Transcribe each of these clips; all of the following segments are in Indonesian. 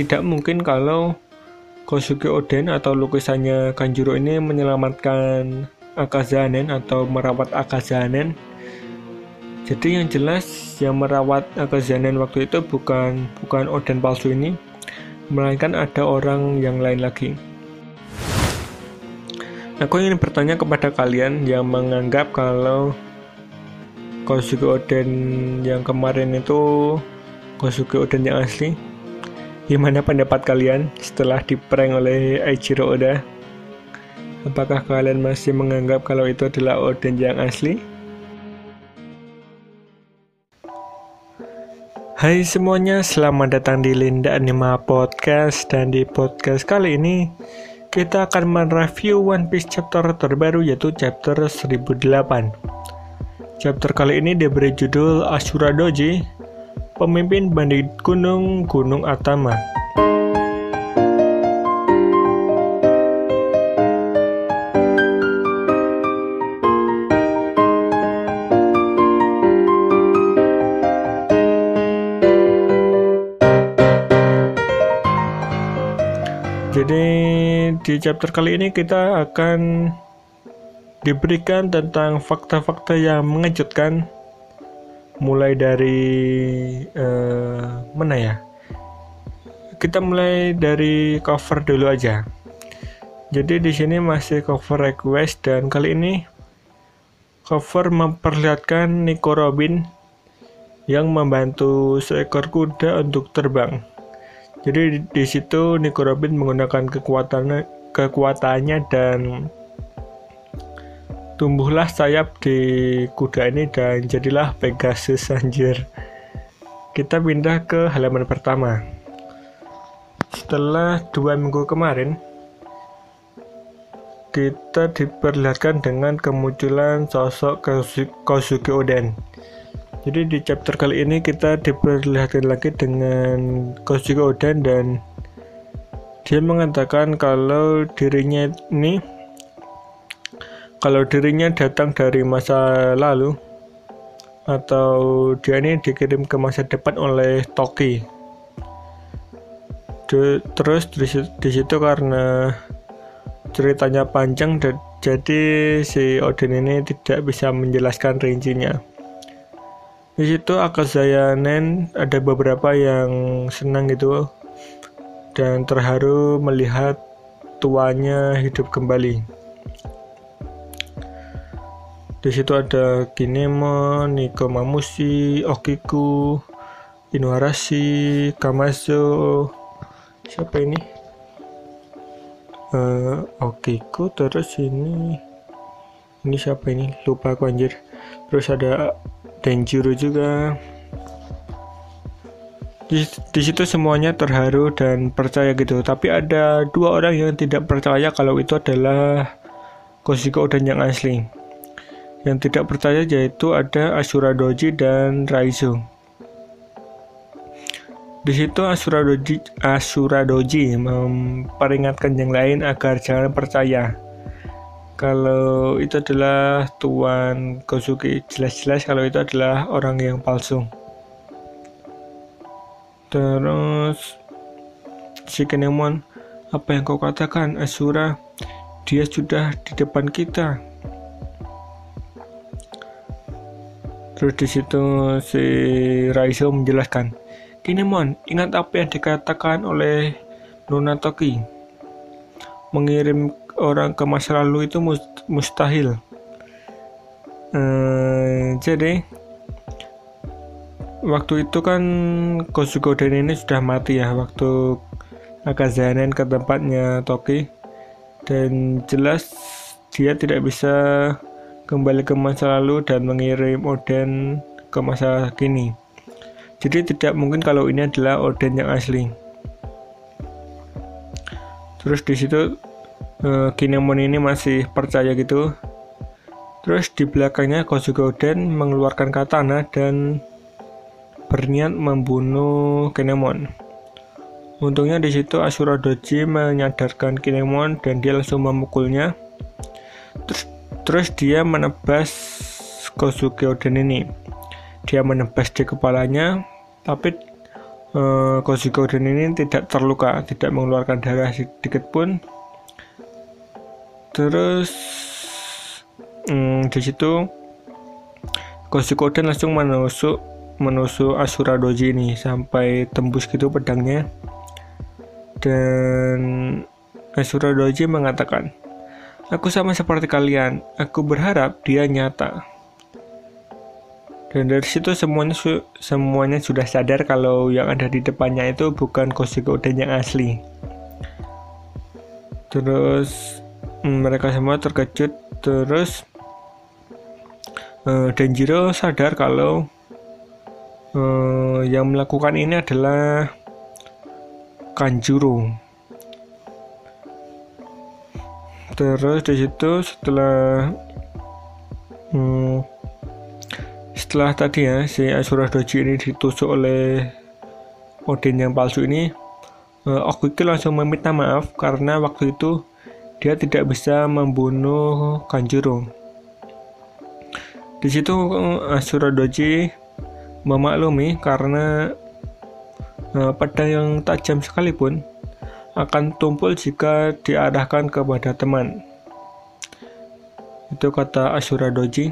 Tidak mungkin kalau Kosuke Oden atau lukisannya Kanjuro ini menyelamatkan Akazanen atau merawat Akazanen. Jadi yang jelas yang merawat Akazanen waktu itu bukan bukan Oden palsu ini, melainkan ada orang yang lain lagi. Aku ingin bertanya kepada kalian yang menganggap kalau Kosuke Oden yang kemarin itu Kosuke Oden yang asli. Gimana pendapat kalian setelah diprank oleh Eiichiro Oda? Apakah kalian masih menganggap kalau itu adalah Oden yang asli? Hai semuanya, selamat datang di Linda Anima Podcast dan di podcast kali ini kita akan mereview One Piece chapter terbaru yaitu chapter 1008. Chapter kali ini diberi judul Ashura Doji, pemimpin bandit gunung Gunung Atama. Jadi di chapter kali ini kita akan diberikan tentang fakta-fakta yang mengejutkan mulai dari uh, mana ya? Kita mulai dari cover dulu aja. Jadi di sini masih cover request dan kali ini cover memperlihatkan Nico Robin yang membantu seekor kuda untuk terbang. Jadi di situ Nico Robin menggunakan kekuatannya kekuatannya dan tumbuhlah sayap di kuda ini dan jadilah Pegasus anjir. Kita pindah ke halaman pertama. Setelah dua minggu kemarin, kita diperlihatkan dengan kemunculan sosok Kosuke Oden jadi di chapter kali ini kita diperlihatkan lagi dengan Kosuke Oden dan dia mengatakan kalau dirinya ini kalau dirinya datang dari masa lalu atau dia ini dikirim ke masa depan oleh Toki. Terus di situ karena ceritanya panjang jadi si Odin ini tidak bisa menjelaskan rincinya. Di situ Akazayanen ada beberapa yang senang gitu dan terharu melihat tuanya hidup kembali. Di situ ada Kinemon, Niko Mamushi, Okiku, Inuarashi, Kamazo, siapa ini? Uh, Okiku terus ini ini siapa ini? Lupa aku anjir. Terus ada Denjiro juga di, di situ semuanya terharu dan percaya gitu tapi ada dua orang yang tidak percaya kalau itu adalah Koshiko Oden yang asli yang tidak percaya yaitu ada Asura Doji dan Raizo. Di situ Asura Doji, Asura Doji memperingatkan yang lain agar jangan percaya. Kalau itu adalah Tuan Kozuki jelas-jelas kalau itu adalah orang yang palsu. Terus si Kenemon apa yang kau katakan Asura? Dia sudah di depan kita terus di situ si Raizo menjelaskan Kinemon ingat apa yang dikatakan oleh Nona Toki mengirim orang ke masa lalu itu mustahil. Uh, jadi waktu itu kan Kosugoden ini sudah mati ya waktu Akazanen ke tempatnya Toki dan jelas dia tidak bisa kembali ke masa lalu dan mengirim Oden ke masa kini. Jadi tidak mungkin kalau ini adalah Oden yang asli. Terus di situ uh, Kinemon ini masih percaya gitu. Terus di belakangnya Kozuki Oden mengeluarkan katana dan berniat membunuh Kinemon. Untungnya di situ Asura Doji menyadarkan Kinemon dan dia langsung memukulnya. Terus, terus dia menebas Kozuki Oden ini. Dia menebas di kepalanya, tapi uh, Kozukoden ini tidak terluka, tidak mengeluarkan darah sedikit pun. Terus hmm, di situ Kozukoden langsung menusuk menusuk Asura Doji ini sampai tembus gitu pedangnya. Dan Asura Doji mengatakan, Aku sama seperti kalian, aku berharap dia nyata. Dan dari situ semuanya su semuanya sudah sadar kalau yang ada di depannya itu bukan Koshiko Oden yang asli. Terus mm, mereka semua terkejut. Terus uh, Denjiro sadar kalau uh, yang melakukan ini adalah Kanjuro terus di situ setelah hmm, setelah tadi ya si Asura Doji ini ditusuk oleh Odin yang palsu ini uh, Okuki langsung meminta maaf karena waktu itu dia tidak bisa membunuh Kanjuro di situ uh, Asura Doji memaklumi karena uh, pedang yang tajam sekalipun akan tumpul jika diarahkan kepada teman. Itu kata Asura Doji.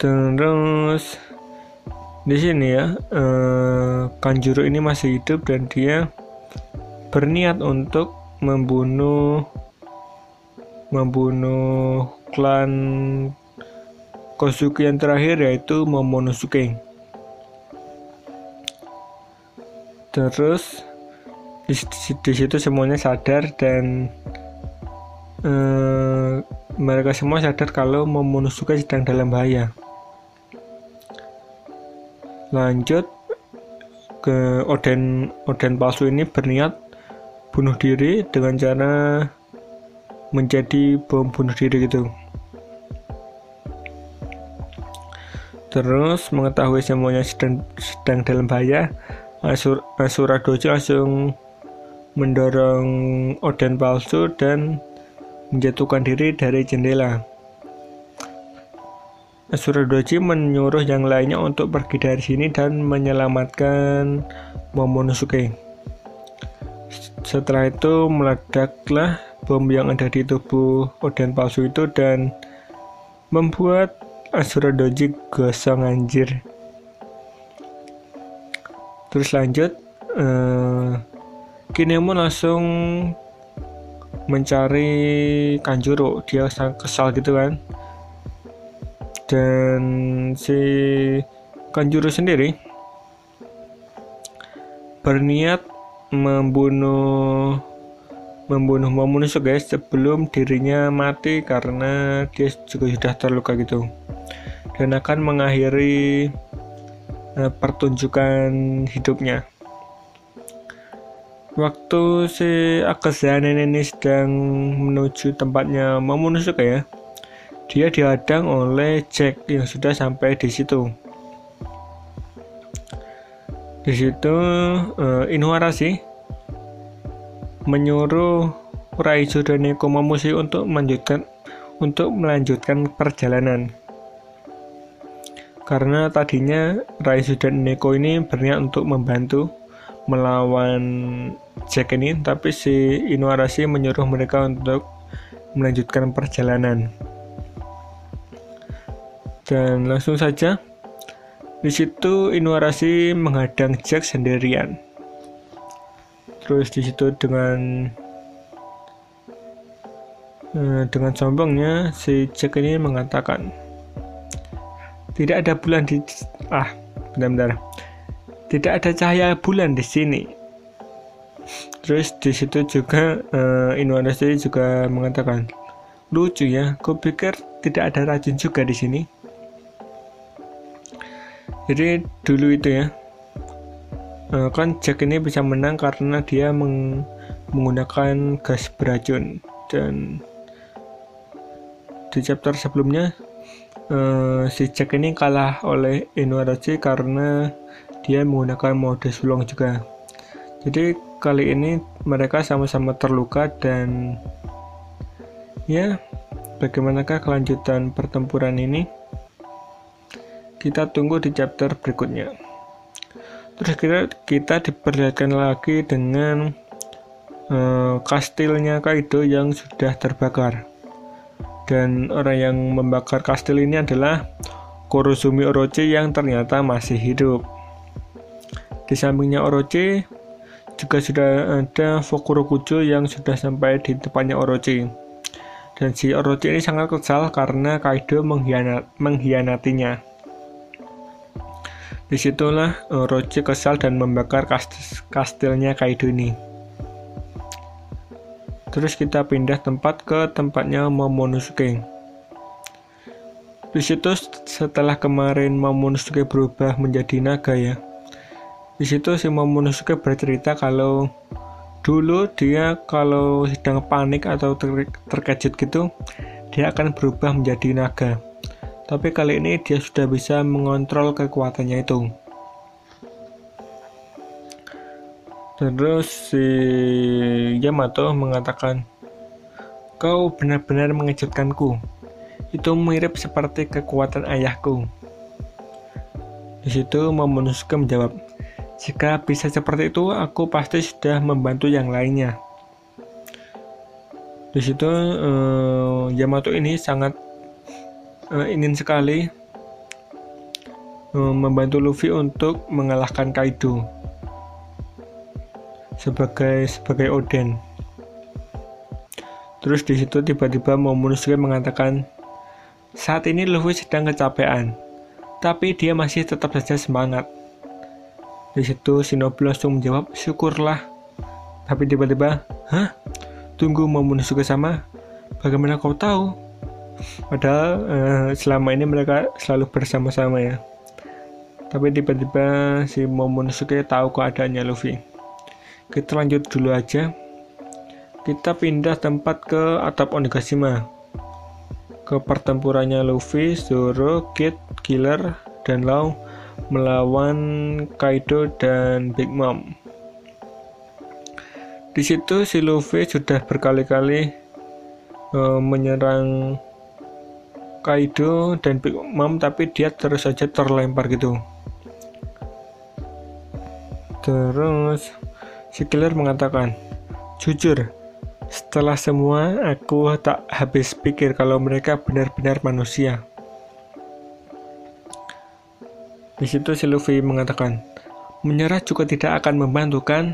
Terus di sini ya, eh, Kanjuro ini masih hidup dan dia berniat untuk membunuh membunuh klan Kosuke yang terakhir yaitu Momonosuke. Terus di, di situ semuanya sadar dan uh, mereka semua sadar kalau Momonosuke sedang dalam bahaya. Lanjut ke Oden Oden palsu ini berniat bunuh diri dengan cara menjadi bom bunuh diri gitu. Terus mengetahui semuanya sedang sedang dalam bahaya Asur Asura Doji langsung mendorong Oden palsu dan menjatuhkan diri dari jendela. Asura Doji menyuruh yang lainnya untuk pergi dari sini dan menyelamatkan Momonosuke. Setelah itu meledaklah bom yang ada di tubuh Oden palsu itu dan membuat Asura Doji gosong anjir terus lanjut uh, Kinemon langsung mencari Kanjuro. Dia sangat kesal gitu kan. Dan si Kanjuro sendiri berniat membunuh membunuh Momonosuke guys sebelum dirinya mati karena dia juga sudah terluka gitu. Dan akan mengakhiri Eh, pertunjukan hidupnya. Waktu si Akazane ini sedang menuju tempatnya Momonosuke ya, dia dihadang oleh Jack yang sudah sampai di situ. Di situ uh, Inuarashi menyuruh Raizo dan Nekomamushi untuk melanjutkan untuk melanjutkan perjalanan karena tadinya Raizu dan Neko ini berniat untuk membantu melawan Jack ini tapi si Inuarashi menyuruh mereka untuk melanjutkan perjalanan. Dan langsung saja di situ Inuarashi menghadang Jack sendirian. Terus di situ dengan eh, dengan sombongnya si Jack ini mengatakan tidak ada bulan di ah benar-benar tidak ada cahaya bulan di sini. Terus di situ juga uh, Indonesia juga mengatakan lucu ya aku pikir tidak ada racun juga di sini. Jadi dulu itu ya uh, kan Jack ini bisa menang karena dia meng menggunakan gas beracun. Dan di chapter sebelumnya uh, si Jack ini kalah oleh Inuarashi karena dia menggunakan mode sulong juga. Jadi kali ini mereka sama-sama terluka dan ya bagaimanakah kelanjutan pertempuran ini? kita tunggu di chapter berikutnya terus kita kita diperlihatkan lagi dengan uh, kastilnya Kaido yang sudah terbakar dan orang yang membakar kastil ini adalah Kurosumi Orochi yang ternyata masih hidup di sampingnya Orochi juga sudah ada Fukurokujo yang sudah sampai di depannya Orochi. Dan si Orochi ini sangat kesal karena Kaido mengkhianat, mengkhianatinya. Di situlah Orochi kesal dan membakar kastilnya Kaido ini. Terus kita pindah tempat ke tempatnya Momonosuke. Di situ setelah kemarin Momonosuke berubah menjadi naga ya di situ si Momonosuke bercerita kalau dulu dia kalau sedang panik atau ter terkejut gitu dia akan berubah menjadi naga tapi kali ini dia sudah bisa mengontrol kekuatannya itu terus si Yamato mengatakan kau benar-benar mengejutkanku. Itu mirip seperti kekuatan ayahku. Di situ Momonosuke menjawab jika bisa seperti itu, aku pasti sudah membantu yang lainnya. Di situ uh, Yamato ini sangat uh, ingin sekali uh, membantu Luffy untuk mengalahkan Kaido sebagai sebagai Oden. Terus di situ tiba-tiba Momonosuke mengatakan, saat ini Luffy sedang kecapean, tapi dia masih tetap saja semangat. Di situ Shinobu langsung menjawab, syukurlah. Tapi tiba-tiba, hah? Tunggu Momonosuke sama? Bagaimana kau tahu? Padahal uh, selama ini mereka selalu bersama-sama ya. Tapi tiba-tiba si Momonosuke tahu keadaannya Luffy. Kita lanjut dulu aja. Kita pindah tempat ke atap Onigashima. Ke pertempurannya Luffy, Zoro, Kid, Killer, dan Law melawan Kaido dan Big Mom. Di situ si Luffy sudah berkali-kali uh, menyerang Kaido dan Big Mom tapi dia terus saja terlempar gitu. Terus si Killer mengatakan, "Jujur, setelah semua aku tak habis pikir kalau mereka benar-benar manusia." Di situ si Luffy mengatakan, menyerah juga tidak akan membantu kan?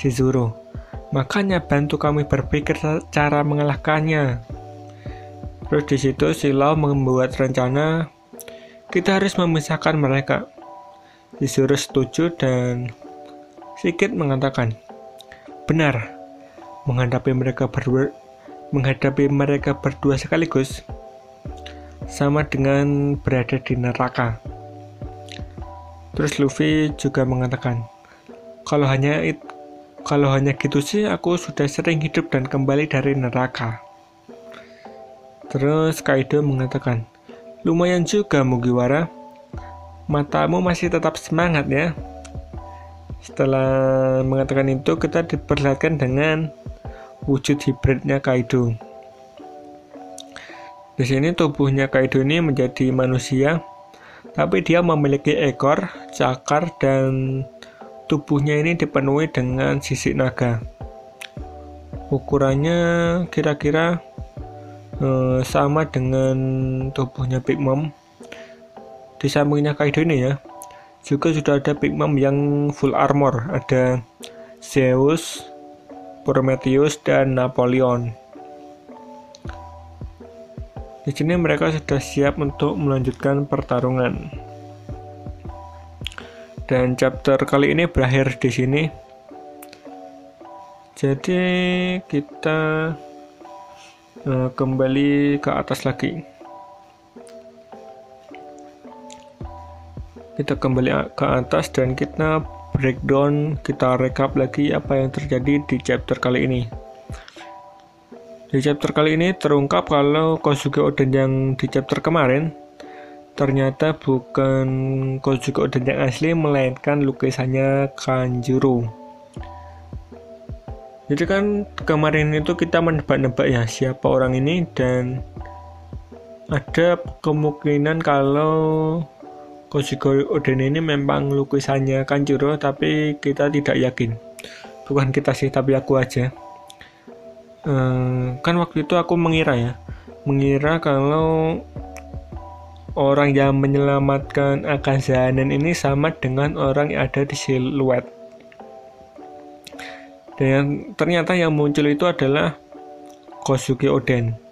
Si Zoro, makanya bantu kami berpikir cara mengalahkannya. Terus di situ si Lau membuat rencana, kita harus memisahkan mereka. Zoro setuju dan sedikit mengatakan, benar, menghadapi mereka berdua, menghadapi mereka berdua sekaligus sama dengan berada di neraka. Terus Luffy juga mengatakan, kalau hanya it, kalau hanya gitu sih aku sudah sering hidup dan kembali dari neraka. Terus Kaido mengatakan, lumayan juga Mugiwara, matamu masih tetap semangat ya. Setelah mengatakan itu, kita diperlihatkan dengan wujud hibridnya Kaido. Di sini tubuhnya Kaido ini menjadi manusia tapi dia memiliki ekor, cakar, dan tubuhnya ini dipenuhi dengan sisik naga. Ukurannya kira-kira eh, sama dengan tubuhnya Big Mom. Di sampingnya Kaido ini ya, juga sudah ada Big Mom yang full armor. Ada Zeus, Prometheus, dan Napoleon. Di sini mereka sudah siap untuk melanjutkan pertarungan. Dan chapter kali ini berakhir di sini. Jadi kita uh, kembali ke atas lagi. Kita kembali ke atas dan kita breakdown, kita recap lagi apa yang terjadi di chapter kali ini. Di chapter kali ini terungkap kalau Kozuki Oden yang di chapter kemarin ternyata bukan Kozuki Oden yang asli melainkan lukisannya Kanjuro. Jadi kan kemarin itu kita menebak-nebak ya siapa orang ini dan ada kemungkinan kalau Koshiko Oden ini memang lukisannya Kanjuro tapi kita tidak yakin. Bukan kita sih tapi aku aja. Ehm, kan waktu itu aku mengira ya. Mengira kalau orang yang menyelamatkan Akazanen ini sama dengan orang yang ada di siluet. Dan ternyata yang muncul itu adalah Kosuke Oden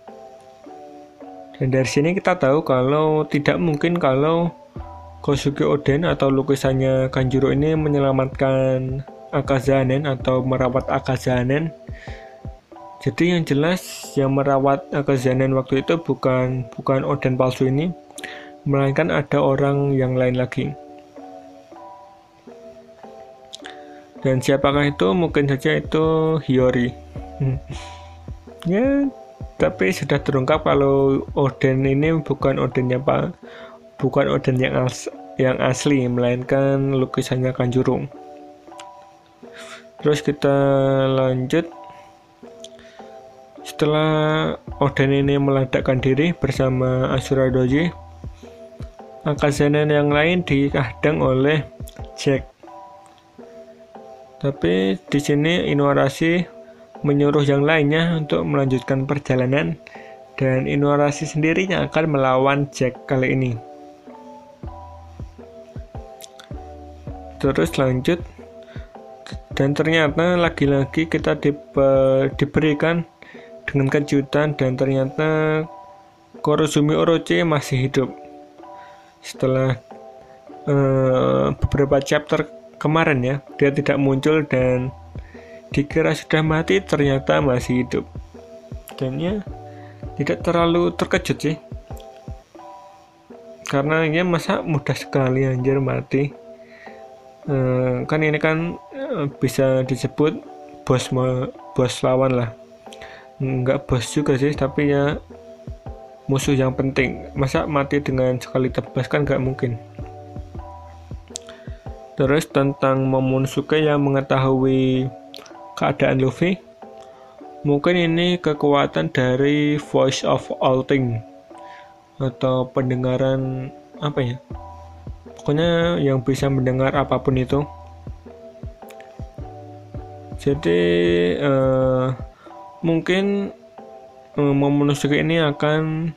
dan dari sini kita tahu kalau tidak mungkin kalau Kosuke Oden atau lukisannya Kanjuro ini menyelamatkan Akazanen atau merawat Akazanen. Jadi yang jelas yang merawat Akazanen waktu itu bukan bukan Oden palsu ini, melainkan ada orang yang lain lagi. Dan siapakah itu? Mungkin saja itu Hiyori. Hmm. ya, tapi sudah terungkap kalau Oden ini bukan Odennya Pak bukan Odin yang, as yang asli, melainkan lukisannya Kanjurung. Terus kita lanjut. Setelah Odin ini meledakkan diri bersama Asura Doji, Akazanen yang lain dikadang oleh Jack. Tapi di sini Inuarashi menyuruh yang lainnya untuk melanjutkan perjalanan dan Inuarashi sendirinya akan melawan Jack kali ini. Terus lanjut. Dan ternyata lagi-lagi kita di, diberikan dengan kejutan dan ternyata Korosumi Orochi masih hidup. Setelah uh, beberapa chapter kemarin ya dia tidak muncul dan dikira sudah mati ternyata masih hidup. Dan ya tidak terlalu terkejut sih. Karena ya masa mudah sekali anjir mati Eh, kan ini kan uh, bisa disebut bos bos lawan lah. Nggak bos juga sih tapi ya musuh yang penting. Masa mati dengan sekali tebas kan nggak mungkin. Terus tentang Momonosuke yang mengetahui keadaan Luffy mungkin ini kekuatan dari voice of all thing atau pendengaran apa ya pokoknya yang bisa mendengar apa pun itu. Jadi uh, mungkin uh, Momonosuke ini akan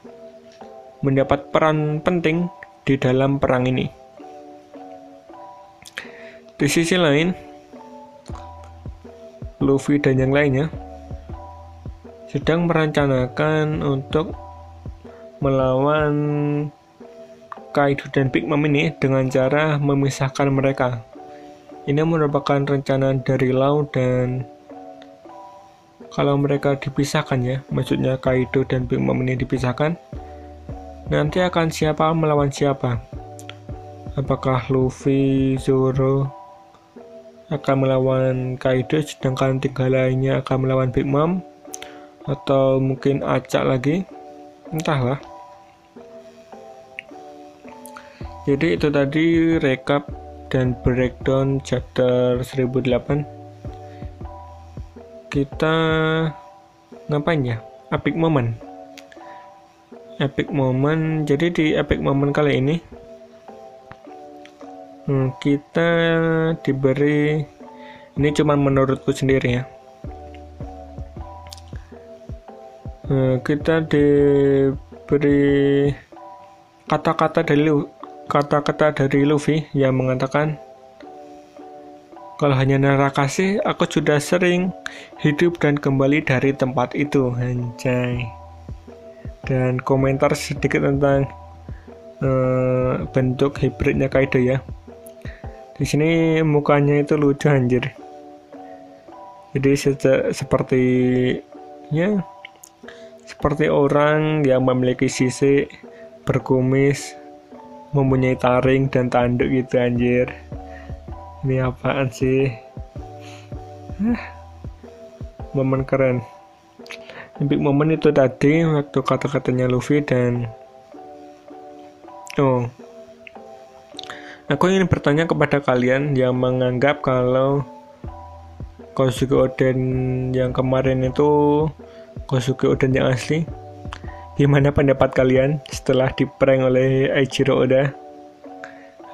mendapat peran penting di dalam perang ini. Di sisi lain Luffy dan yang lainnya sedang merencanakan untuk melawan Kaido dan Big Mom ini dengan cara memisahkan mereka. Ini merupakan rencana dari Lau dan kalau mereka dipisahkan ya, maksudnya Kaido dan Big Mom ini dipisahkan, nanti akan siapa melawan siapa? Apakah Luffy, Zoro akan melawan Kaido sedangkan tiga lainnya akan melawan Big Mom? Atau mungkin Acak lagi? Entahlah. Jadi itu tadi rekap dan breakdown chapter 1008. Kita ngapain ya? Epic moment. Epic moment. Jadi di epic moment kali ini hmm, kita diberi ini cuma menurutku sendiri ya. Hmm, kita diberi kata-kata dari kata-kata dari Luffy yang mengatakan kalau hanya Narakasi, aku sudah sering hidup dan kembali dari tempat itu, anjay. Dan komentar sedikit tentang uh, bentuk hibridnya Kaido ya. Di sini mukanya itu lucu anjir. Jadi se seperti ya seperti orang yang memiliki sisi berkumis mempunyai taring dan tanduk gitu anjir. Ini apaan sih? Momen keren. Epic momen itu tadi waktu kata-katanya Luffy dan oh. Aku ingin bertanya kepada kalian yang menganggap kalau Kosuke Oden yang kemarin itu Kosuke Oden yang asli Gimana pendapat kalian setelah diprank oleh Eiichiro Oda?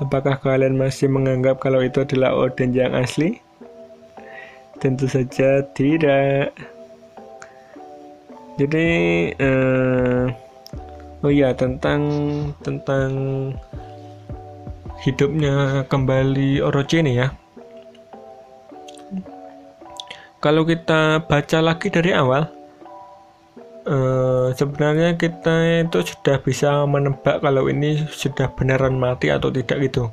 Apakah kalian masih menganggap kalau itu adalah Oden yang asli? Tentu saja tidak. Jadi, uh, oh iya tentang tentang hidupnya kembali Orochi ya. Kalau kita baca lagi dari awal, uh, sebenarnya kita itu sudah bisa menebak kalau ini sudah beneran mati atau tidak gitu.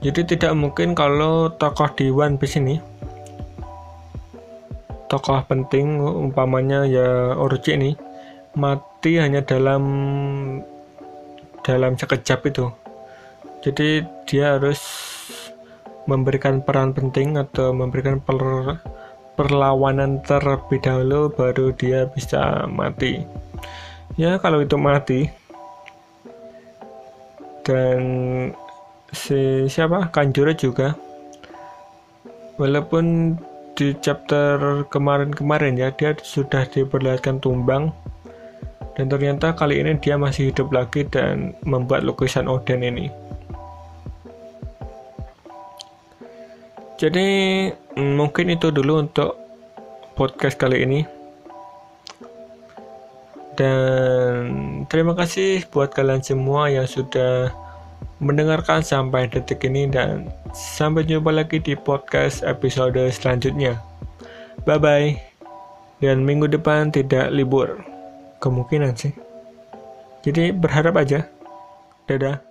Jadi tidak mungkin kalau tokoh di One Piece ini tokoh penting umpamanya ya Orochi ini mati hanya dalam dalam sekejap itu. Jadi dia harus memberikan peran penting atau memberikan per, perlawanan terlebih dahulu baru dia bisa mati. Ya kalau itu mati. Dan si siapa? Kanjuro juga. Walaupun di chapter kemarin-kemarin ya dia sudah diperlihatkan tumbang. Dan ternyata kali ini dia masih hidup lagi dan membuat lukisan Oden ini. Jadi mungkin itu dulu untuk podcast kali ini. Dan terima kasih buat kalian semua yang sudah mendengarkan sampai detik ini dan sampai jumpa lagi di podcast episode selanjutnya. Bye bye. Dan minggu depan tidak libur. Kemungkinan sih. Jadi berharap aja. Dadah.